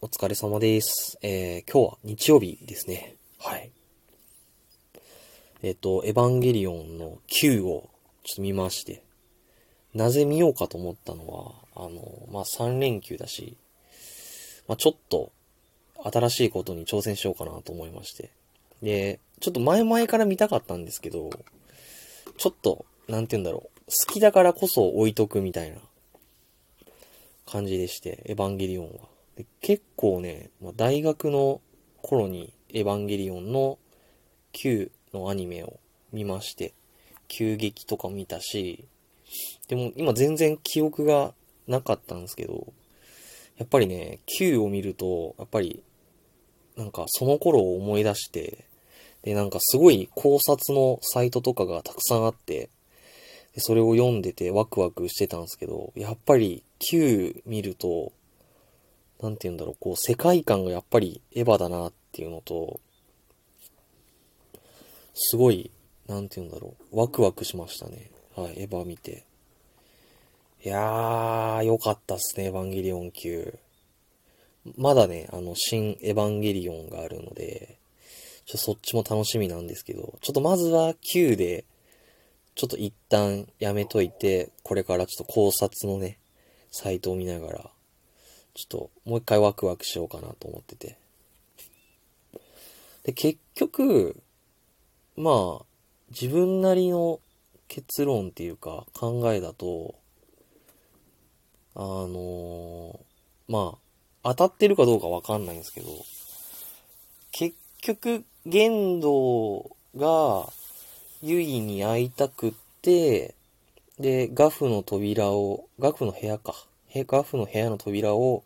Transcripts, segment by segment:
お疲れ様です。えー、今日は日曜日ですね。はい。えっ、と、エヴァンゲリオンの9をちょっと見まして、なぜ見ようかと思ったのは、あの、まあ、3連休だし、まあ、ちょっと新しいことに挑戦しようかなと思いまして。で、ちょっと前々から見たかったんですけど、ちょっと、なんて言うんだろう。好きだからこそ置いとくみたいな感じでして、エヴァンゲリオンは。で結構ね、まあ、大学の頃にエヴァンゲリオンの9のアニメを見まして、急激とか見たし、でも今全然記憶がなかったんですけど、やっぱりね、9を見ると、やっぱり、なんかその頃を思い出して、で、なんかすごい考察のサイトとかがたくさんあって、でそれを読んでてワクワクしてたんですけど、やっぱり Q 見ると、なんて言うんだろう、こう世界観がやっぱりエヴァだなっていうのと、すごい、なんて言うんだろう、ワクワクしましたね。はい、エヴァ見て。いやー、良かったっすね、エヴァンゲリオン級。まだね、あの、新エヴァンゲリオンがあるので、ちょっとそっちも楽しみなんですけど、ちょっとまずは Q で、ちょっと一旦やめといて、これからちょっと考察のね、サイトを見ながら、ちょっともう一回ワクワクしようかなと思ってて。で、結局、まあ、自分なりの結論っていうか考えだと、あのーまあ、当たってるかどうかわかんないんですけど、結局、玄道が、ユイに会いたくって、で、ガフの扉を、ガフの部屋か。ガフの部屋の扉を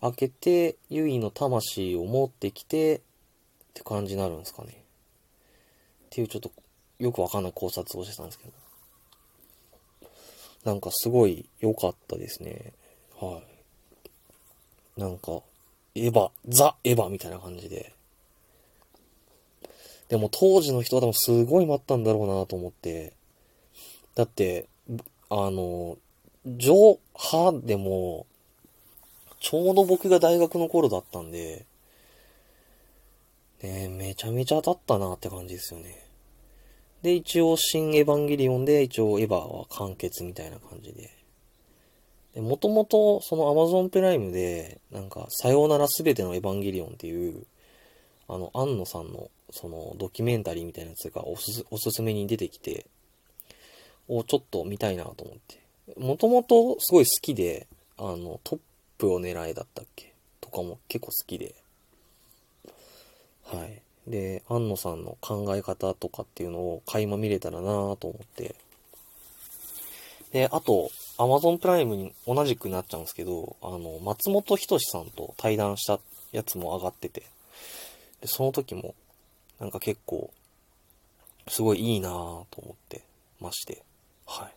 開けて、ユイの魂を持ってきて、って感じになるんですかね。っていうちょっと、よくわかんない考察をしてたんですけど。なんかすごい良かったですね。はい。なんか、エヴァ、ザ・エヴァみたいな感じで。でも当時の人は多分すごい待ったんだろうなと思って。だって、あの、上派でも、ちょうど僕が大学の頃だったんで、ねめちゃめちゃ当たったなって感じですよね。で、一応、新エヴァンゲリオンで、一応、エヴァは完結みたいな感じで。で、もともと、その Amazon プライムで、なんか、さようならすべてのエヴァンゲリオンっていう、あの、安野さんの、その、ドキュメンタリーみたいなやつがおすす、おすすめに出てきて、をちょっと見たいなと思って。もともとすごい好きで、あの、トップを狙えだったっけ？とかも結構好きで。はい。で、安野さんの考え方とかっていうのを垣間見れたらなと思って。で、あと、Amazon プライムに同じくなっちゃうんですけど、あの、松本人志さんと対談したやつも上がってて、で、その時も、なんか結構、すごいいいなぁと思ってまして、はい。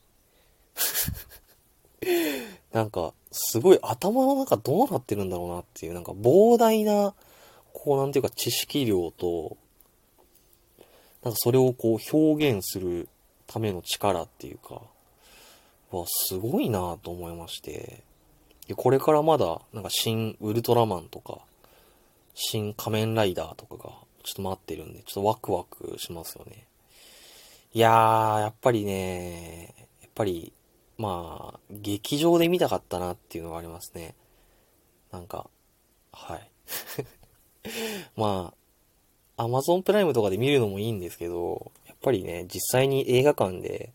なんか、すごい頭の中どうなってるんだろうなっていう、なんか膨大な、こうなんていうか知識量と、なんかそれをこう表現するための力っていうか、わ、すごいなぁと思いまして、これからまだ、なんか新ウルトラマンとか、新仮面ライダーとかが、ちょっと待ってるんで、ちょっとワクワクしますよね。いやー、やっぱりね、やっぱり、まあ、劇場で見たかったなっていうのがありますね。なんか、はい。まあ、アマゾンプライムとかで見るのもいいんですけど、やっぱりね、実際に映画館で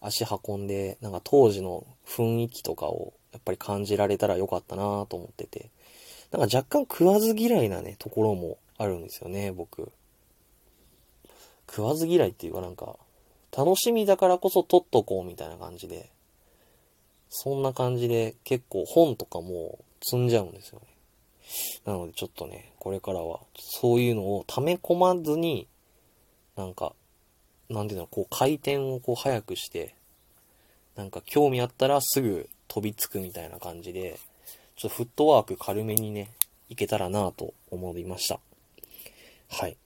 足運んで、なんか当時の雰囲気とかをやっぱり感じられたらよかったなと思ってて、なんか若干食わず嫌いなね、ところもあるんですよね、僕。食わず嫌いっていうかなんか、楽しみだからこそ撮っとこうみたいな感じで、そんな感じで結構本とかも積んじゃうんですよね。なのでちょっとね、これからはそういうのを溜め込まずに、なんか、なんていうの、こう回転をこう早くして、なんか興味あったらすぐ飛びつくみたいな感じで、ちょっとフットワーク軽めにね、いけたらなぁと思いました。はい。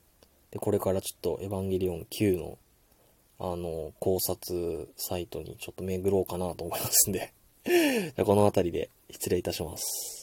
で、これからちょっとエヴァンゲリオン9の、あの、考察サイトにちょっと巡ろうかなと思いますんで。この辺りで失礼いたします。